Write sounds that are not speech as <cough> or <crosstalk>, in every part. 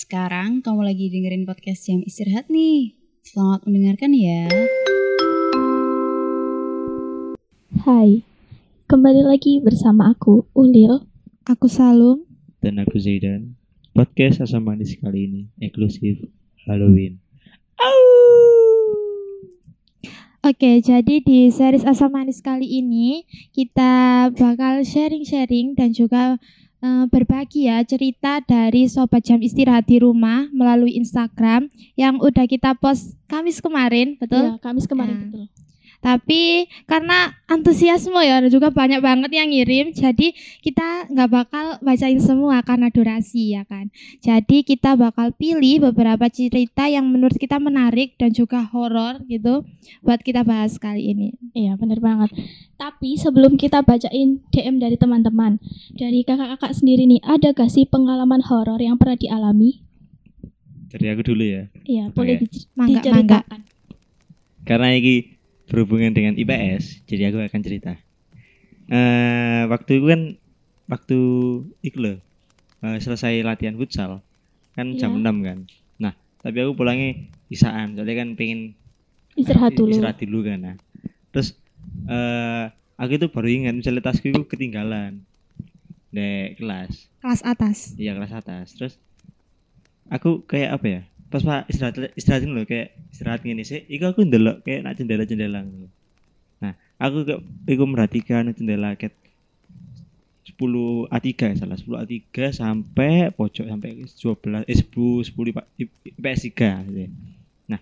Sekarang kamu lagi dengerin podcast jam istirahat nih. Selamat mendengarkan ya. Hai, kembali lagi bersama aku, Ulil. Aku Salum. Dan aku Zaidan. Podcast asam manis kali ini eksklusif Halloween. Oke, jadi di series Asam Manis kali ini kita bakal sharing-sharing dan juga berbagi ya cerita dari sobat jam istirahat di rumah melalui Instagram yang udah kita post Kamis kemarin, betul? Ya, Kamis kemarin Nah. betul. Tapi karena antusiasme ya, ada juga banyak banget yang ngirim, jadi kita nggak bakal bacain semua karena durasi ya kan. Jadi kita bakal pilih beberapa cerita yang menurut kita menarik dan juga horor gitu buat kita bahas kali ini. Iya, bener banget. Tapi sebelum kita bacain DM dari teman-teman, dari kakak-kakak sendiri nih, ada gak sih pengalaman horor yang pernah dialami? Dari aku dulu ya. Iya, boleh Mangga, diceritakan. Karena ini berhubungan dengan IPS, jadi aku akan cerita. Eh waktu itu kan waktu itu loh, eh, selesai latihan futsal kan jam Iya. 6 kan. Nah, tapi aku pulangnya isaan, soalnya kan pengen Istirahat dulu. istirahat dulu kan. Nah. Terus eh aku itu baru ingat misalnya tasku itu ketinggalan di kelas. Kelas atas. Iya kelas atas. Terus aku kayak apa ya? Pas pak istirahat istirahat loh kayak istirahat gini sih. Iku aku ndelok kayak nak jendela jendela. Nah aku kayak iku merhatikan jendela kayak 10 A3 salah 10 A3 sampai pojok sampai 12 eh 10 10 IPA IPS 3 gitu. Nah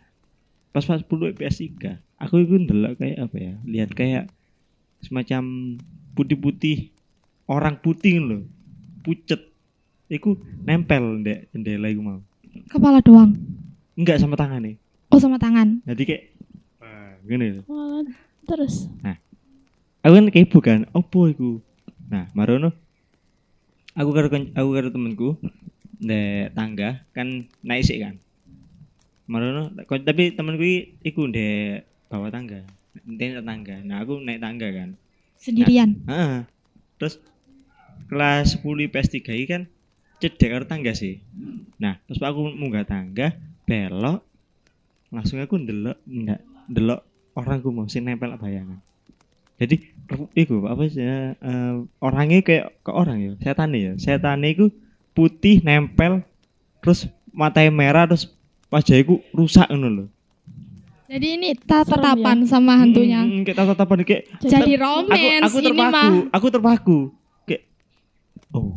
pas pas 10 IPS 3 aku itu ndelok kayak apa ya lihat kayak semacam putih-putih orang putih loh pucet iku nempel ndek jendela iku mau Kepala doang. enggak sama tangan nih Oh sama tangan. jadi kayak wah, gini Wah, terus aku kan kepo kan opo iku nah marono aku karo aku karo temenku ndek tangga kan naik sih kan marono tapi temenku i- iku ndek bawah tangga ndek tangga nah aku naik tangga kan Sendirian. Heeh. terus kelas 10 IPS 3 ini kan cedek karo tangga sih. Nah terus aku munggah tangga belok langsung aku ndelok ndak ndelok orang ku mau sing nempel bayangan. Jadi iku apa sih ya, eh, orangnya kayak ke orang ya? Setan ya? Setan itu putih nempel terus matanya merah terus wajahnya ku rusak ngono loh Jadi ini tatapan sama hantunya. Hmm, kayak tatapan kayak Jadi aku romance aku ini terpaku mah. aku terpaku kayak oh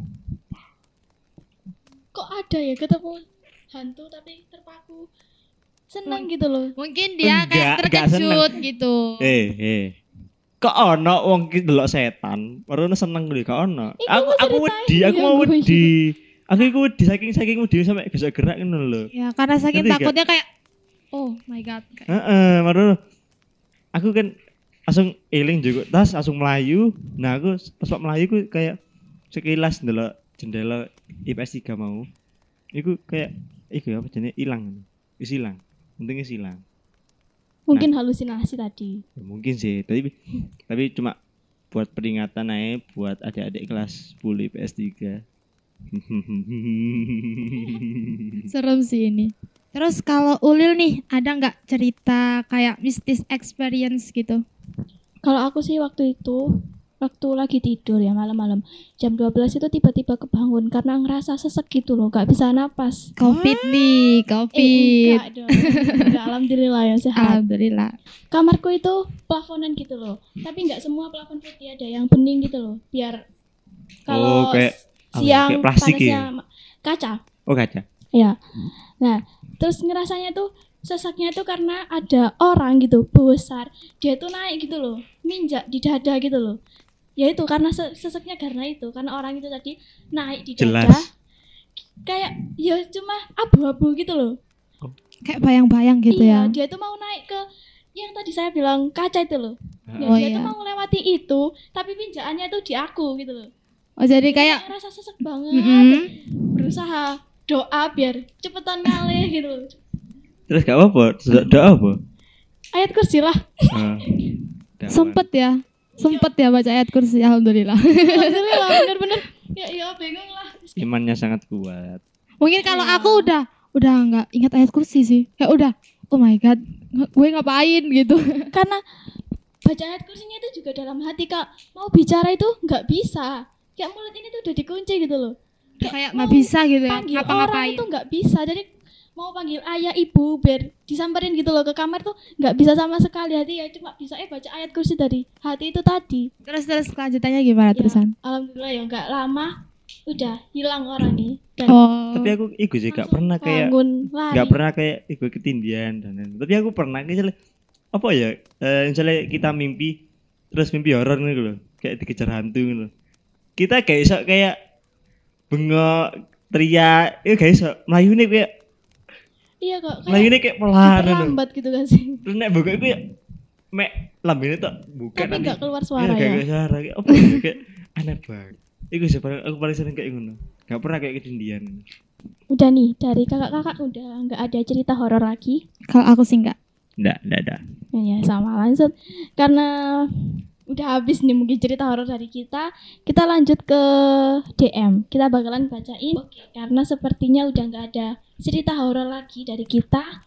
kok ada ya ketemu hantu tapi terpaku senang gitu loh. Mungkin dia Enggak, kayak terkejut gitu. Eh, eh. Kok ono wong ki delok setan, baru seneng lho kok ono. Aku aku wedi, aku mau wedi. Aku iku wedi saking saking wedi sampai gesek gerak ngono lho. Ya karena saking takutnya kayak oh my god. Kayak, Heeh, baru aku kan langsung eling juga tas langsung melayu. Nah, aku pas pak melayu ku kayak sekilas ndelok jendela IPS 3 mau. Iku kayak iku ya apa jenenge ilang. Wis ilang. Penting wis ilang. Mungkin halusinasi tadi. Ya, mungkin sih tapi tapi cuma buat peringatan aja buat adik-adik kelas 10 IPS 3 serem sih ini. Terus kalau Ulil nih ada nggak cerita kayak mistis experience gitu? Kalau aku sih waktu itu waktu lagi tidur ya malam-malam. Jam 12 itu tiba-tiba kebangun karena ngerasa sesek gitu loh gak bisa napas. Covid nih, eh covid. enggak dong. Enggak, alhamdulillah ya sehat. Alhamdulillah. kamarku itu plafonan gitu loh. Tapi nggak semua plafon putih ada yang bening gitu loh. Biar kalau Oh, kayak ya? siang Kayak plastik panasnya ya? kaca. Oh kaca. Ya nah terus ngerasanya tuh seseknya tuh karena ada orang gitu besar. Dia tuh naik gitu loh minjak di dada gitu loh ya itu karena se- seseknya karena itu karena orang itu tadi naik di dada Jelas. kayak ya cuma abu-abu gitu loh Kayak bayang-bayang gitu iya ya. dia tuh mau naik ke yang tadi saya bilang kaca itu loh Ya, Oh, dia iya. tuh mau melewati itu tapi pinjaannya tuh di aku gitu loh Oh jadi kayak rasa sesek banget mm-mm. berusaha doa biar cepetan ngalih gitu loh terus gak apa-apa doa apa ayat kursi lah Ah, <laughs> dakwah. sempet ya, sempet ya baca ayat kursi. Alhamdulillah. alhamdulillah <laughs> bener-bener ya ya bingung lah imannya sangat kuat Mungkin kalau Iya. aku udah udah nggak ingat ayat kursi sih. Kayak udah, oh my god, gue ngapain gitu. <laughs> karena baca ayat kursinya itu juga dalam hati kak mau bicara itu nggak bisa kayak mulut ini tuh udah dikunci gitu loh Kayak nggak bisa gitu ya, panggil orang ngapa-ngapain. itu nggak bisa jadi mau panggil ayah ibu biar disamperin gitu loh ke kamar tuh nggak bisa sama sekali hati ya cuma bisa eh baca ayat kursi dari hati itu tadi Terus terus kelanjutannya gimana Ya, terusan? alhamdulillah ya nggak lama udah hilang orang nih dan Oh. Tapi aku iku sih gak langsung pernah kayak nggak pernah kayak iku ketindian dan lain. Tapi aku pernah misalnya apa ya? eh, misalnya kita mimpi terus mimpi horor gitu loh, kayak dikejar hantu gitu loh. Kita kayak iso kayak bengok teriak, itu kayak iso melayu nih kayak iya kok kayak nih kayak pelan gitu. terlambat gitu kan sih Terus nek buka itu ya mek lambene tuh buka tapi nggak keluar suara Iya, ya kayak suara kayak apa ya kayak <laughs> aneh banget. Iku sih paling aku paling sering kayak ngono. Gak pernah kayak ketindian. udah nih dari kakak-kakak udah nggak ada cerita horor lagi Kalau aku sih enggak. Enggak, enggak ada. Ya, ya sama lanjut karena udah habis nih mungkin cerita horor dari kita. Kita lanjut ke DM. Kita bakalan bacain. Oke, karena sepertinya udah nggak ada cerita horor lagi dari kita.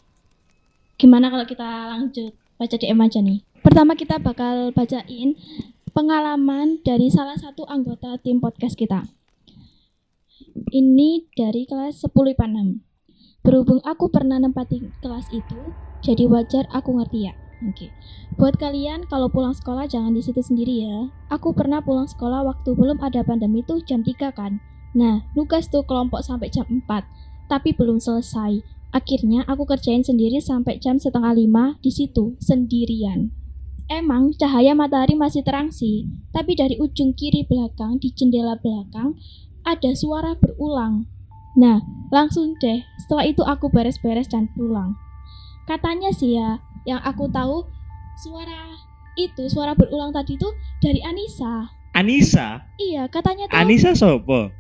Gimana kalau kita lanjut baca DM aja nih? Pertama kita bakal bacain pengalaman dari salah satu anggota tim podcast kita. Ini dari kelas 10 IPA 6. Berhubung aku pernah nempati kelas itu, jadi wajar aku ngerti ya. Oke. Buat kalian kalau pulang sekolah jangan di situ sendiri ya. Aku pernah pulang sekolah waktu belum ada pandemi tuh jam 3 kan. Nah, nugas tuh kelompok sampai jam 4, tapi belum selesai. Akhirnya aku kerjain sendiri sampai jam setengah lima di situ sendirian. Emang cahaya matahari masih terang sih, tapi dari ujung kiri belakang di jendela belakang ada suara berulang. Nah, langsung deh. Setelah itu aku beres-beres dan pulang. Katanya sih ya, yang aku tahu suara itu suara berulang tadi tuh dari Anissa. Anissa, Iya, katanya tuh Anissa sopo?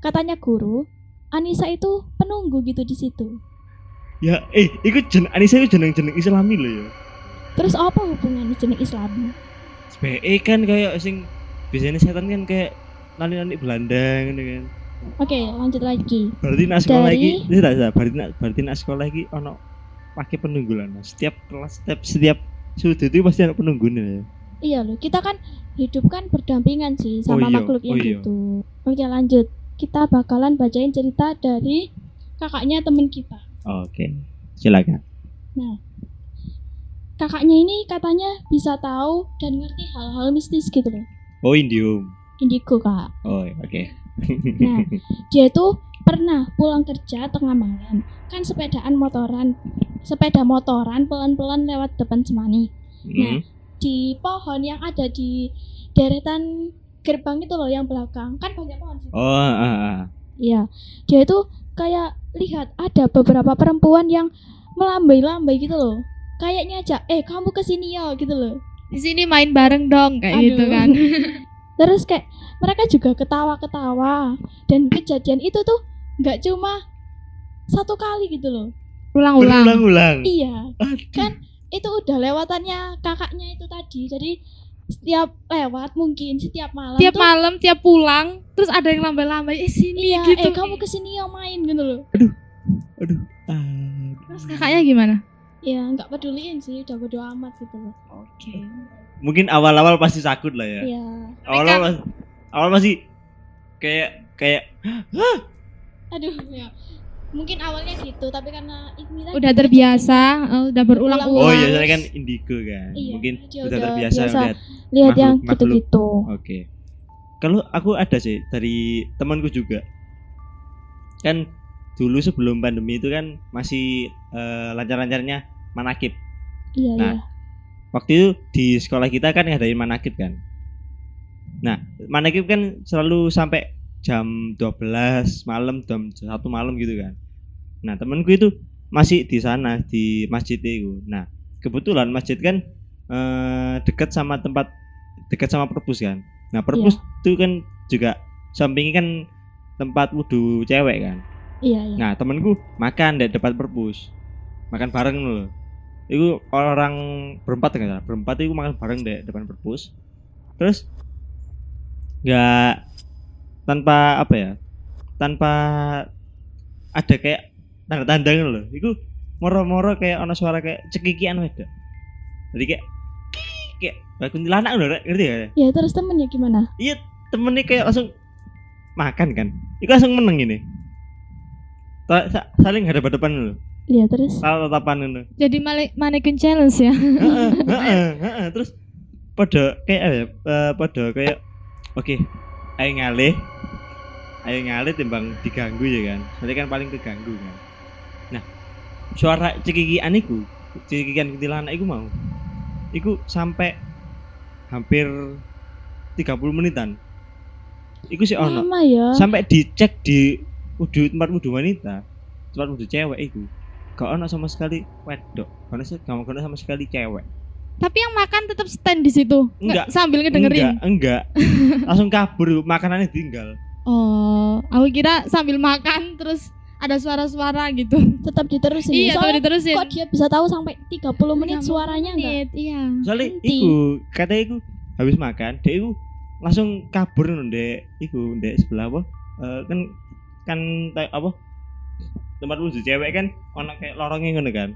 katanya guru Anissa itu penunggu gitu di situ. Ya, eh, iku jen Anissa itu jeneng-jeneng Islami loh ya. Terus apa hubungannya jenis Islam? SPE kan kayak sing biasanya setan kan kayak nani-nani Belanda gitu kan. Oke, lanjut lagi. Berarti nak sekolah Dari- lagi, tidak tidak. Berarti nak berarti nak sekolah lagi ono pakai penunggu lah. Nah. Setiap kelas, setiap setiap sudut itu pasti ada penunggunya ya. Iya loh, kita kan hidup kan berdampingan sih sama iya, makhluk yang oh iya. gitu. Oke, lanjut. Kita bakalan bacain cerita dari kakaknya temen kita. Oke, silakan. Kakaknya ini katanya bisa tahu dan ngerti hal-hal mistis gitu loh. Oh, Indium. Indigo, Kak. Oh, oke. Nah, dia tuh pernah pulang kerja tengah malam. Kan sepedaan motoran, sepeda motoran pelan-pelan lewat depan Semani. Hmm. Di pohon yang ada di deretan gerbang itu loh yang belakang. Kan banyak pohon sih. Oh, ah, ah. Iya. Dia itu kayak lihat ada beberapa perempuan yang melambai-lambai gitu loh. Kayaknya aja, eh kamu ke sini ya gitu loh. Di sini main bareng dong kayak Aduh. gitu kan. <laughs> Terus kayak mereka juga ketawa-ketawa dan kejadian itu tuh nggak cuma satu kali gitu loh. Ulang-ulang. Iya, Aduh. kan itu udah lewatannya kakaknya itu tadi. Jadi setiap lewat mungkin setiap malam Tiap tuh, malam, tiap pulang, terus ada yang lambai-lambai, eh sini iya, gitu. eh kamu ke sini ya main gitu loh. Aduh. Ah. Terus kakaknya gimana? Ya nggak peduliin sih, udah bodo amat gitu loh. Oke. Mungkin awal-awal pasti takut lah ya. Iya. Awal-awal awal masih kayak kayak Aduh ya. Mungkin awalnya gitu, tapi karena ini tadi Udah terbiasa, eh, udah berulang-ulang. Oh iya, soalnya kan indigo kan. Iya, Mungkin dia udah udah terbiasa biasa lihat. lihat yang makhluk- gitu-gitu. Oke. Kalau aku ada sih dari temanku juga. Kan dulu sebelum pandemi itu kan masih eh, lancar-lancarnya manakib. Iya, Nah, iya. Waktu itu di sekolah kita kan ngadain manakib kan. Nah, manakib kan selalu sampai jam 12 malam, jam 1 malam gitu kan. Nah, temanku itu masih di sana di masjid itu. Nah, kebetulan masjid kan eh, dekat sama tempat dekat sama perpus kan. Nah, perpus itu kan juga sampingnya kan tempat wudhu cewek kan. Iya, iya. Nah, temanku makan di depan perpus. Makan bareng loh. Itu orang berempat kan. Berempat itu makan bareng di depan perpus. Terus nggak tanpa apa ya? Tanpa ada kayak tanda-tanda ngono lho. Iku moro-moro kayak ono suara kayak cekikian wedok. Jadi kayak kayak kayak kuntilanak Rek. ngerti ya? Ya terus temennya gimana? Iya, temennya kayak langsung makan kan. Iku langsung meneng ini. Sa- saling hadap-hadapan lho. Iya terus. Salah tatapan ngono. Jadi male- mannequin challenge ya. Heeh, heeh, heeh. Terus pada kayak apa ya? eh, pada kayak oke, ayo ngalih. Ayo ngalih timbang diganggu ya kan. Nanti kan paling keganggu kan. Nah, suara cekikian iku, cekikian kuntilanak iku mau. Iku sampai hampir 30 menitan. Iku sih ono. Ya. Sampai dicek di wudu tempat wudu wanita, tempat wudu cewek iku. Gak ono sama sekali wedok. Ono se- gak ono sama sekali cewek. Tapi yang makan tetap stand di situ. Enggak. sambil ngedengerin. Enggak, enggak. <laughs> Langsung kabur makanannya tinggal. Oh, aku kira sambil makan terus ada suara-suara gitu. Tetap diterusin. iya, Soalnya tuh diterusin. kok dia bisa tahu sampai 30 menit 30 suaranya enggak? menit, Iya. Soalnya iku katanya iku habis makan, dia iku langsung kabur nang ndek iku ndek sebelah apa? Eh, kan kan apa? Tempat wudu cewek kan ono kayak lorongnya ngono kan.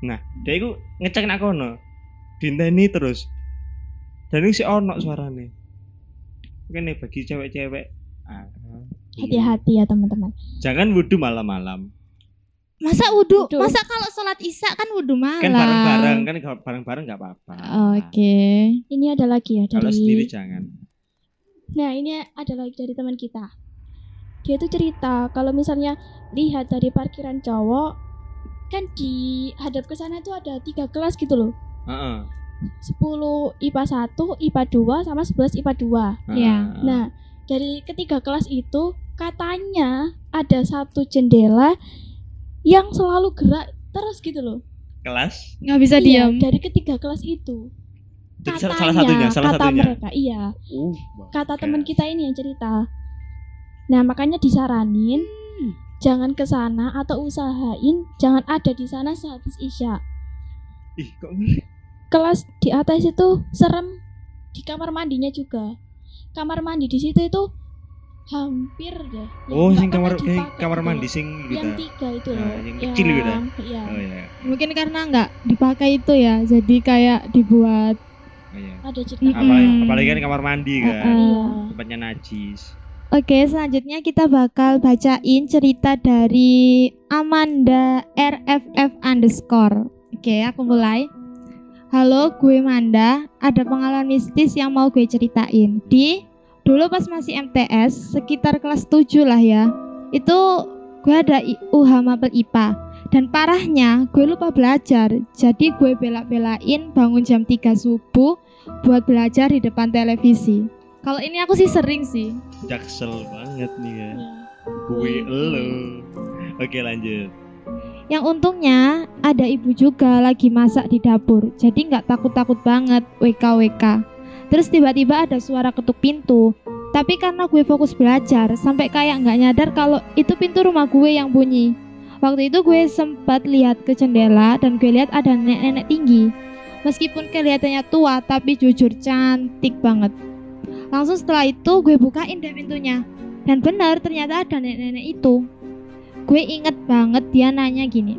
Nah, dia iku ngecek nak kono. Dinteni terus. Dan ini si ono suarane. Mungkin nih bagi cewek-cewek Hati-hati ya teman-teman. Jangan wudu malam-malam. Masa wudhu? Wudhu. Masa kalau sholat isya kan wudhu malam? Kan bareng-bareng, kan kalau bareng-bareng nggak apa-apa. Oke. Ini ada lagi ya Kalau sendiri dari jangan. Nah, ini ada lagi dari teman kita. Dia tuh cerita kalau misalnya lihat dari parkiran cowok kan di hadap ke sana tuh ada tiga kelas gitu loh. Heeh. 10 IPA 1, IPA 2 sama 11 IPA 2. Iya. heeh. Nah, dari ketiga kelas itu katanya ada satu jendela yang selalu gerak terus gitu loh. kelas Nggak bisa Iya, diam. dari ketiga kelas itu. Katanya, salah- salah satunya, salah kata satunya. mereka, iya. Uh, Kata teman kita ini yang cerita. Nah, makanya disaranin Hmm. jangan ke sana atau usahain jangan ada di sana sehabis Isya. Ih, kok? Kelas di atas itu serem di kamar mandinya juga. Kamar mandi di situ itu hampir deh. yang Oh, sing kamar kayak dipakai kamar gitu mandi sing gitu. yang tiga itu Ah, loh. yang kecil gitu ya? Iya. Oh iya. Mungkin karena nggak dipakai itu ya, jadi kayak dibuat. Oh iya. Ada cerita. Apalagi, apalagi kan kamar mandi kan. Uh-uh. Iya. Tempatnya najis. Oke, selanjutnya kita bakal bacain cerita dari Amanda RFF underscore. Oke, aku mulai. Halo, gue Manda. Ada pengalaman mistis yang mau gue ceritain. Di dulu pas masih MTS, sekitar kelas 7 lah ya. Itu gue ada UH Mapel IPA. Dan parahnya, gue lupa belajar. Jadi gue bela-belain bangun jam 3 subuh buat belajar di depan televisi. Kalau ini aku sih sering sih. Jaksel banget nih ya. Iya. Gue elo. Oke, lanjut. Yang untungnya ada ibu juga lagi masak di dapur, jadi nggak takut-takut banget WK-WK. Terus tiba-tiba ada suara ketuk pintu. Tapi karena gue fokus belajar, sampai kayak nggak nyadar kalau itu pintu rumah gue yang bunyi. Waktu itu gue sempat lihat ke jendela dan gue lihat ada nenek-nenek tinggi. Meskipun kelihatannya tua, tapi jujur cantik banget. Langsung setelah itu gue bukain deh pintunya. Dan benar ternyata ada nenek-nenek itu. Gue inget banget dia nanya gini,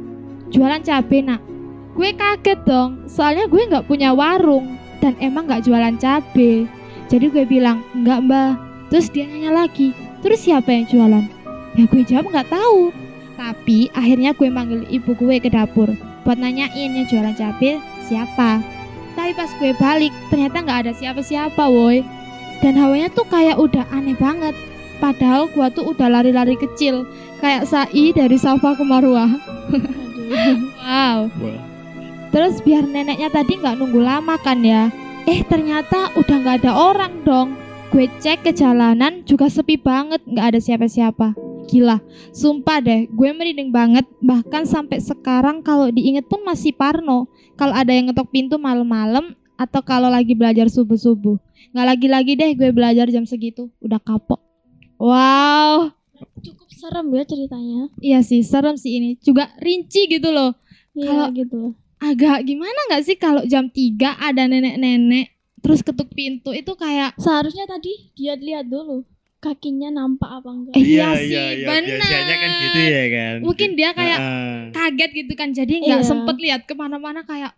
jualan cabe nak? Gue kaget dong, soalnya gue nggak punya warung dan emang nggak jualan cabe. Jadi gue bilang, enggak mbah. Terus dia nanya lagi, terus siapa yang jualan? Ya gue jawab nggak tahu. Tapi akhirnya gue manggil ibu gue ke dapur buat nanyain yang jualan cabe siapa. Tapi pas gue balik, ternyata nggak ada siapa-siapa woi. Dan hawanya tuh kayak udah aneh banget. Padahal gua tuh udah lari-lari kecil kayak Sai dari Safa ke Marwah. Aduh. <laughs> Wow. Wah. Terus biar neneknya tadi nggak nunggu lama kan ya. Eh ternyata udah nggak ada orang dong. Gue cek ke jalanan juga sepi banget, nggak ada siapa-siapa. Gila, sumpah deh, gue merinding banget. Bahkan sampai sekarang kalau diinget pun masih parno. Kalau ada yang ngetok pintu malam-malam atau kalau lagi belajar subuh-subuh. Nggak lagi-lagi deh gue belajar jam segitu, udah kapok. Wow, Cukup serem ya ceritanya. iya sih serem sih ini. Juga rinci gitu loh. Iya Kalau- gitu. agak gimana nggak sih kalau jam 3 ada nenek-nenek terus ketuk pintu itu kayak Seharusnya tadi dia lihat dulu. kakinya nampak apa enggak. Eh, iya sih, Biasanya kan gitu ya kan. Mungkin dia kayak Heeh. kaget gitu kan jadi nggak Iya. sempet lihat ke mana-mana kayak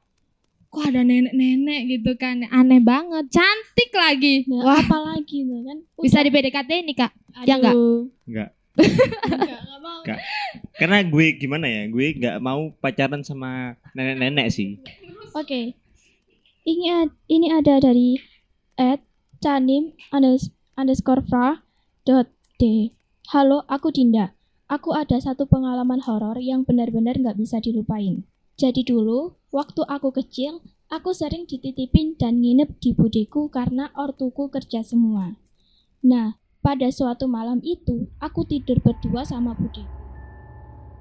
kok ada nenek-nenek gitu kan aneh banget cantik lagi Nah, wah apalagi tuh kan. bisa Udah- di PDKT ini kak ya enggak? Aduh. Enggak. Enggak, enggak mau. Enggak. Karena gue gimana ya? Gue nggak mau pacaran sama nenek-nenek sih. Oke. Ini ad- ini ada dari at canim unders- underscore fra dot d. Halo, aku Dinda. Aku ada satu pengalaman horor yang benar-benar nggak bisa dilupain. Jadi dulu, waktu aku kecil, aku sering dititipin dan nginep di budeku karena ortuku kerja semua. Nah, pada suatu malam itu, aku tidur berdua sama budeku.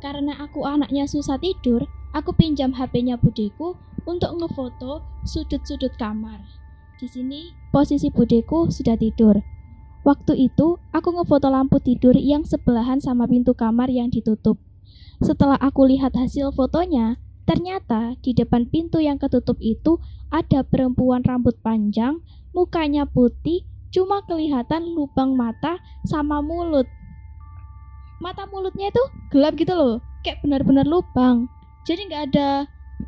Karena aku anaknya susah tidur, aku pinjam HP-nya budeku untuk ngefoto sudut-sudut kamar. Di sini posisi budeku sudah tidur. Waktu itu aku ngefoto lampu tidur yang sebelahan sama pintu kamar yang ditutup. Setelah aku lihat hasil fotonya, ternyata di depan pintu yang ketutup itu ada perempuan rambut panjang, mukanya putih, cuma kelihatan lubang mata sama mulut. Mata mulutnya itu gelap gitu loh, kayak benar-benar lubang. Jadi nggak ada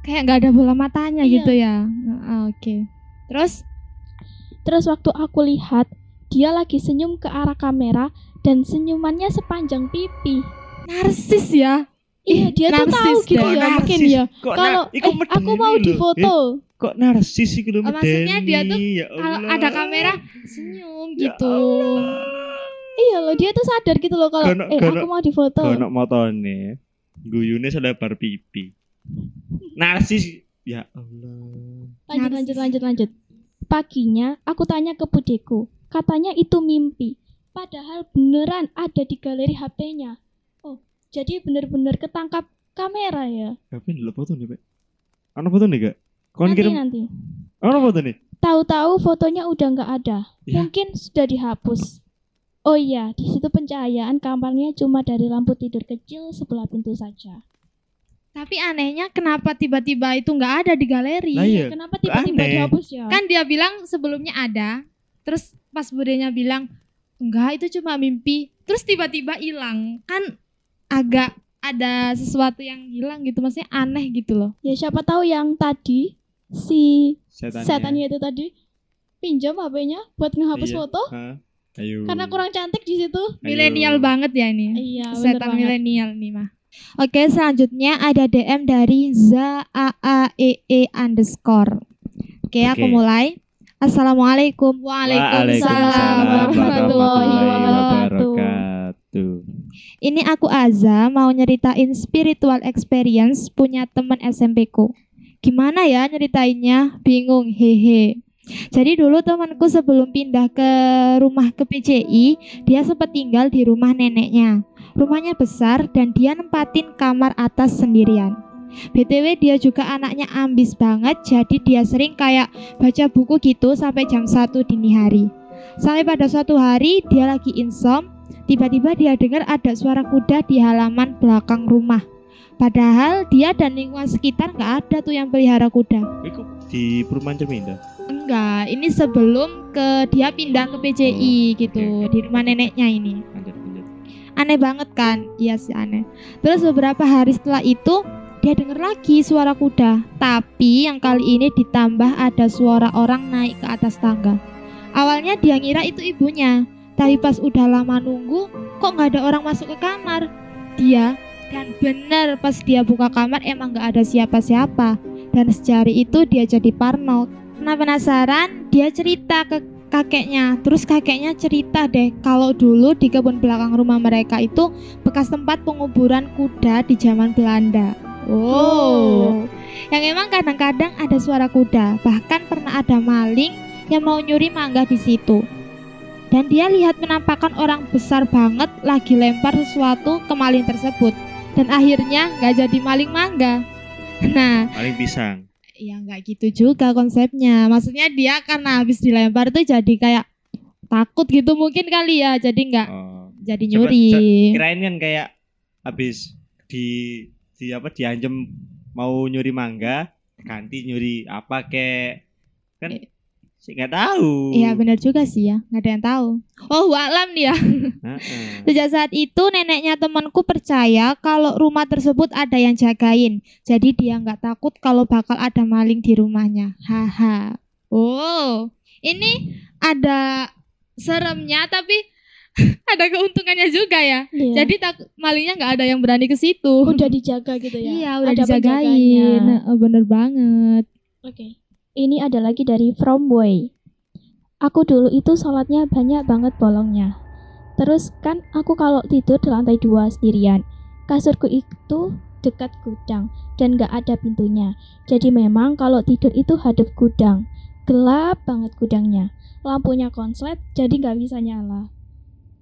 kayak nggak ada bola matanya Iya. gitu ya Ah, oke terus Terus waktu aku lihat, dia lagi senyum ke arah kamera dan senyumannya sepanjang pipi. narsis ya Iya, dia tuh tahu gitu ya, Kok mungkin ya. Kalau eh, aku mau loh. difoto. Eh, kok narsis sih Oh, maksudnya dia tuh ya kalau Allah. ada kamera senyum Ya gitu Iya loh, dia tuh sadar gitu loh kalau Gono- eh gono- aku mau difoto. Kono motone guyune selebar pipi. Narsis ya Allah. Lanjut Narsis. lanjut lanjut lanjut. Paginya aku tanya ke budeku, katanya itu mimpi. Padahal beneran ada di galeri HP-nya. Jadi bener-bener ketangkap kamera ya. Tapi dulu foto nih, Pak. Ana foto nih, Kak? Kon nanti kirim nanti. ana foto nih. Tahu-tahu fotonya udah nggak ada. Ya. Mungkin sudah dihapus. Oh iya, di situ pencahayaan kamarnya cuma dari lampu tidur kecil sebelah pintu saja. tapi anehnya kenapa tiba-tiba itu nggak ada di galeri Lah iya. Kenapa tiba-tiba dihapus ya? kan dia bilang sebelumnya ada terus pas budenya bilang enggak itu cuma mimpi terus tiba-tiba hilang kan agak ada sesuatu yang hilang gitu maksudnya aneh gitu loh Ya siapa tahu yang tadi si Setannya. setannya itu tadi pinjam HP-nya buat ngehapus Iya. foto? Ayo. karena kurang cantik di situ. Milenial banget ya ini Iya, setan milenial nih mah oke selanjutnya ada DM dari za a a e e underscore oke aku Oke. mulai assalamualaikum waalaikumsalam warahmatullahi wabarakatuh. Ini aku Aza mau nyeritain spiritual experience punya temen SMP ku. Gimana ya nyeritainnya? Bingung, hehe. Jadi dulu temanku sebelum pindah ke rumah ke PCI, dia sempat tinggal di rumah neneknya. Rumahnya besar dan dia nempatin kamar atas sendirian. BTW dia juga anaknya ambis banget, jadi dia sering kayak baca buku gitu sampai jam 1 dini hari. Sampai pada suatu hari dia lagi insom, Tiba-tiba dia dengar ada suara kuda di halaman belakang rumah. Padahal dia dan lingkungan sekitar nggak ada tuh yang pelihara kuda. Iku di perumahan Cerminda. Enggak, ini sebelum ke dia pindah ke PCI gitu oke. di rumah neneknya ini. Lanjut, lanjut. Aneh banget kan? Iya sih aneh. Terus beberapa hari setelah itu dia dengar lagi suara kuda, tapi yang kali ini ditambah ada suara orang naik ke atas tangga. Awalnya dia ngira itu ibunya, tapi pas udah lama nunggu, kok nggak ada orang masuk ke kamar. Dia dan bener pas dia buka kamar emang nggak ada siapa-siapa. Dan sejari itu dia jadi parno. Nah penasaran, dia cerita ke kakeknya. Terus kakeknya cerita deh kalau dulu di kebun belakang rumah mereka itu bekas tempat penguburan kuda di zaman Belanda. Oh, yang emang kadang-kadang ada suara kuda. Bahkan pernah ada maling yang mau nyuri mangga di situ. Dan dia lihat penampakan orang besar banget lagi lempar sesuatu ke maling tersebut. Dan akhirnya nggak jadi maling mangga. Nah, Paling pisang. ya nggak gitu juga konsepnya. Maksudnya dia karena habis dilempar tuh jadi kayak takut gitu mungkin kali ya. Jadi nggak Oh. jadi Coba- nyuri. co- Kirain kan kayak habis di di apa diancam mau nyuri mangga, ganti nyuri apa kek kan Eh. Sih nggak tahu. Iya benar juga sih ya, nggak ada yang tahu. Oh alam nih ya. Heeh. Sejak saat itu neneknya temanku percaya kalau rumah tersebut ada yang jagain. Jadi dia nggak takut kalau bakal ada maling di rumahnya. Haha. Oh, ini ada seremnya tapi <laughs> ada keuntungannya juga ya. Iya. Jadi tak malingnya nggak ada yang berani ke situ. udah dijaga gitu ya. Iya, udah Ada dijagain. penjaganya. Nah, bener banget. Oke. Ini ada lagi dari From Boy. Aku dulu itu sholatnya banyak banget bolongnya. Terus kan aku kalau tidur di lantai dua sendirian. Kasurku itu dekat gudang dan gak ada pintunya. Jadi memang kalau tidur itu hadap gudang. Gelap banget gudangnya. Lampunya konslet jadi gak bisa nyala.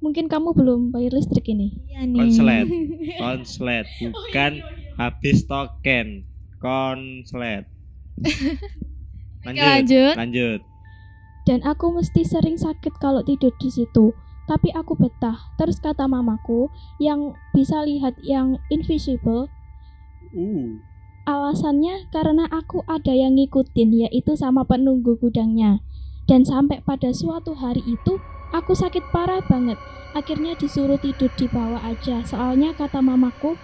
Mungkin kamu belum bayar listrik ini. Iya nih. Konslet. <laughs> Konslet, bukan habis token. Konslet. <laughs> Oke, lanjut. Lanjut. Dan aku mesti sering sakit kalau tidur di situ. Tapi aku betah. Terus kata mamaku yang bisa lihat yang invisible, Uh. alasannya karena aku ada yang ngikutin yaitu sama penunggu gudangnya. Dan sampai pada suatu hari itu aku sakit parah banget. Akhirnya disuruh tidur di bawah aja. Soalnya kata mamaku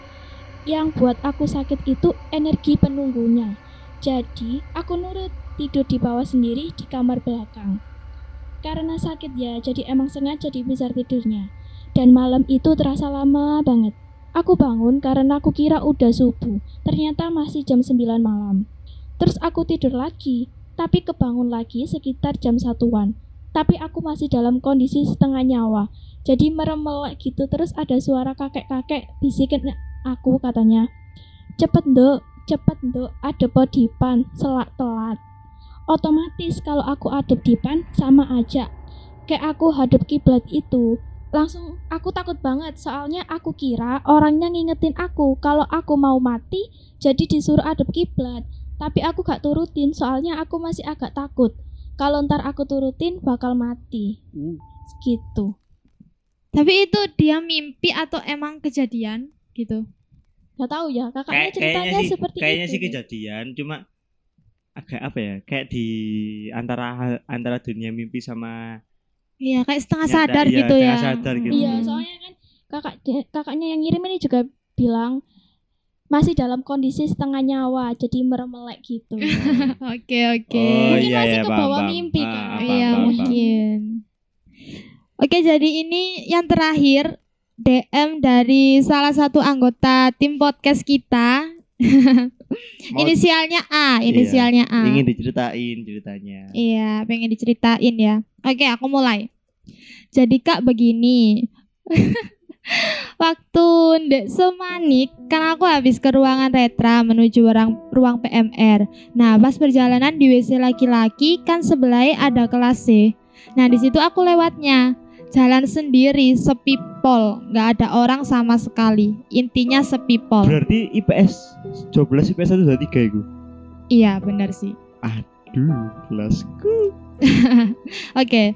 yang buat aku sakit itu energi penunggunya. Jadi aku nurut tidur di bawah sendiri di kamar belakang. Karena sakit ya, jadi emang sengaja dibesar tidurnya. Dan malam itu terasa lama banget. Aku bangun karena aku kira udah subuh. Ternyata masih jam 9 malam. Terus aku tidur lagi, tapi kebangun lagi sekitar jam satuan. Tapi aku masih dalam kondisi setengah nyawa. Jadi merem melek gitu terus ada suara kakek-kakek bisikin aku katanya. Cepet nduk, cepet nduk, adep dipan, selak telat. Otomatis kalau aku adep dipan sama aja. Kayak aku hadap kiblat itu. Langsung aku takut banget soalnya aku kira orangnya ngingetin aku kalau aku mau mati jadi disuruh adep kiblat. Tapi aku gak turutin soalnya aku masih agak takut. Kalau ntar aku turutin bakal mati. Uh. Gitu. Tapi itu dia mimpi atau emang kejadian gitu? Gak tahu ya, kakaknya ceritanya kayaknya sih, seperti kayaknya itu. sih kejadian, cuma agak apa ya? Kayak di antara antara dunia mimpi sama Iya, kayak setengah Nyata, sadar iya, gitu ya. setengah sadar gitu. Iya, Hmm. soalnya kan kakak kakaknya yang ngirim ini juga bilang masih dalam kondisi setengah nyawa, jadi meremelek gitu. <laughs> Oke, oke. Oh Mungkin iya masih iya ke paham, bawah mimpi, Ah, kan? Iya, mungkin. Oke, jadi ini yang terakhir DM dari salah satu anggota tim podcast kita. <laughs> Mau- Inisialnya A, Iya, inisialnya A. ingin diceritain ceritanya. Iya, pengen diceritain ya. Oke, aku mulai. Jadi Kak begini. <laughs> Waktu Ndek Semanik, kan aku habis ke ruangan retra menuju ruang, ruang PMR. Nah, pas perjalanan di WC laki-laki kan sebelahnya ada kelas C. Nah, di situ aku lewatnya. Jalan sendiri, sepi pol, nggak ada orang sama sekali. Intinya sepi pol. Berarti IPS 12 IPS 1 2 3 itu. Iya, benar sih. Duh, kelasku. <laughs> Oke,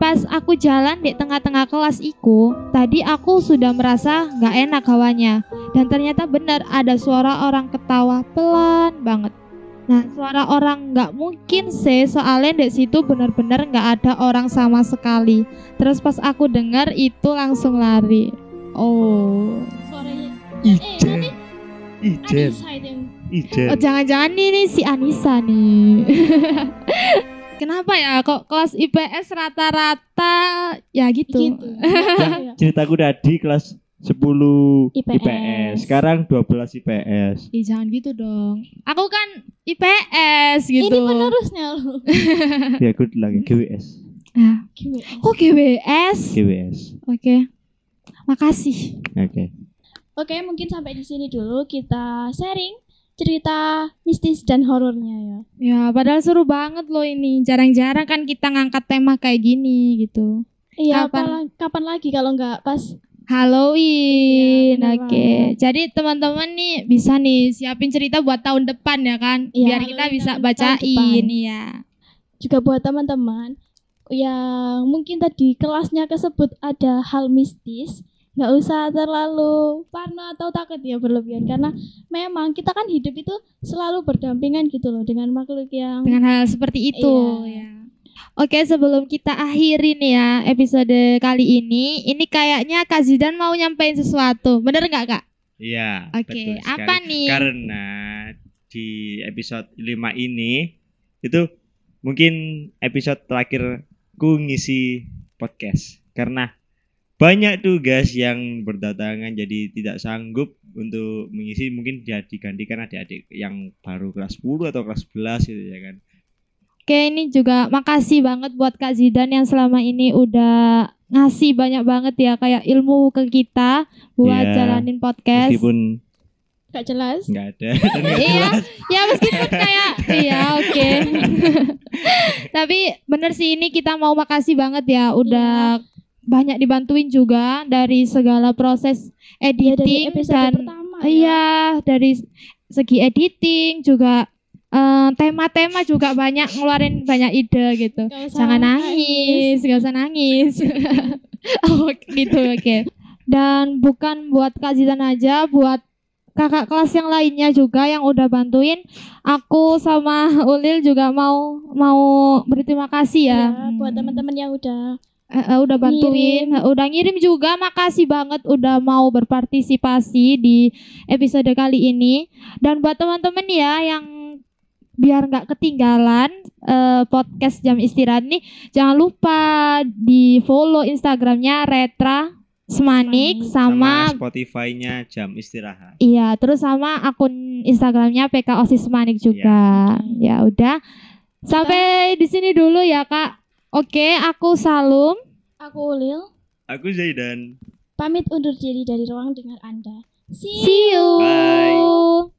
pas aku jalan di tengah-tengah kelas iku, tadi aku sudah merasa nggak enak hawanya. Dan ternyata benar ada suara orang ketawa pelan banget. Nah, suara orang nggak mungkin sih, soalnya di situ benar-benar nggak ada orang sama sekali. Terus pas aku dengar itu langsung lari. Oh, Suaranya eh Ijen. Ijen. oh jangan-jangan ini si Anissa nih. <laughs> Kenapa ya kok kelas IPS rata-rata ya gitu? gitu. <laughs> Iya. Ceritaku tadi kelas 10 IPS. IPS. Sekarang 12 IPS. Ih, jangan gitu dong. Aku kan IPS gitu. Ini penerusnya loh. <laughs> ya good luck ya, GWS. Ah, GWS. kok GWS? GWS. Oke. Makasih. Oke. Oke, mungkin sampai di sini dulu kita sharing cerita mistis dan horornya ya. Ya, padahal seru banget loh ini. Jarang-jarang kan kita ngangkat tema kayak gini gitu. Iya, Kapan? kapan, kapan lagi kalau nggak pas Halloween. Iya, Oke. banget. Jadi teman-teman nih bisa nih siapin cerita buat tahun depan ya kan? Iya, Biar kita Halloween bisa bacain ya. juga buat teman-teman yang mungkin tadi kelasnya kesebut ada hal mistis nggak usah terlalu parno atau takut ya berlebihan karena memang kita kan hidup itu selalu berdampingan gitu loh dengan makhluk yang Dengan hal seperti itu Iya. ya. Oke, sebelum kita akhiri nih ya episode kali ini, ini kayaknya Kak Zidan mau nyampein sesuatu. Bener nggak Kak? Iya. Oke, betul apa nih? Karena di episode 5 ini itu mungkin episode terakhirku ngisi podcast karena banyak tugas yang berdatangan jadi tidak sanggup untuk mengisi mungkin jadi digantikan adik-adik yang baru kelas 10 atau kelas 11 gitu ya kan. Oke, ini juga makasih banget buat Kak Zidan yang selama ini udah ngasih banyak banget ya kayak ilmu ke kita buat Iya, jalanin podcast. Meskipun Gak jelas. nggak ada <laughs> Iya, jelas. ya meskipun kayak iya oke. <laughs> Tapi bener sih ini kita mau makasih banget ya udah banyak dibantuin juga dari segala proses Ya, dari editing episode dan pertama ya. iya dari segi editing juga eh, tema-tema juga banyak ngeluarin banyak ide gitu. Gak usah Jangan nangis, gak usah nangis. <laughs> oh gitu oke. Dan bukan buat Kak Zidan aja, buat kakak kelas yang lainnya juga yang udah bantuin aku sama Ulil juga mau mau berterima kasih ya. Ya, buat teman-teman yang udah Eh, eh, udah bantuin, eh, udah ngirim juga. Makasih banget udah mau berpartisipasi di episode kali ini. Dan buat teman-teman ya yang biar nggak ketinggalan eh, podcast jam istirahat nih, jangan lupa di follow Instagramnya Retra Semanik sama sama, Spotify-nya jam istirahat. iya terus sama akun Instagramnya PK Osis Semanik juga. Ya udah sampai di sini dulu ya kak. Oke, aku Salum. aku Ulil Aku Zaidan. pamit undur diri dari ruang dengar Anda. See See you. Bye.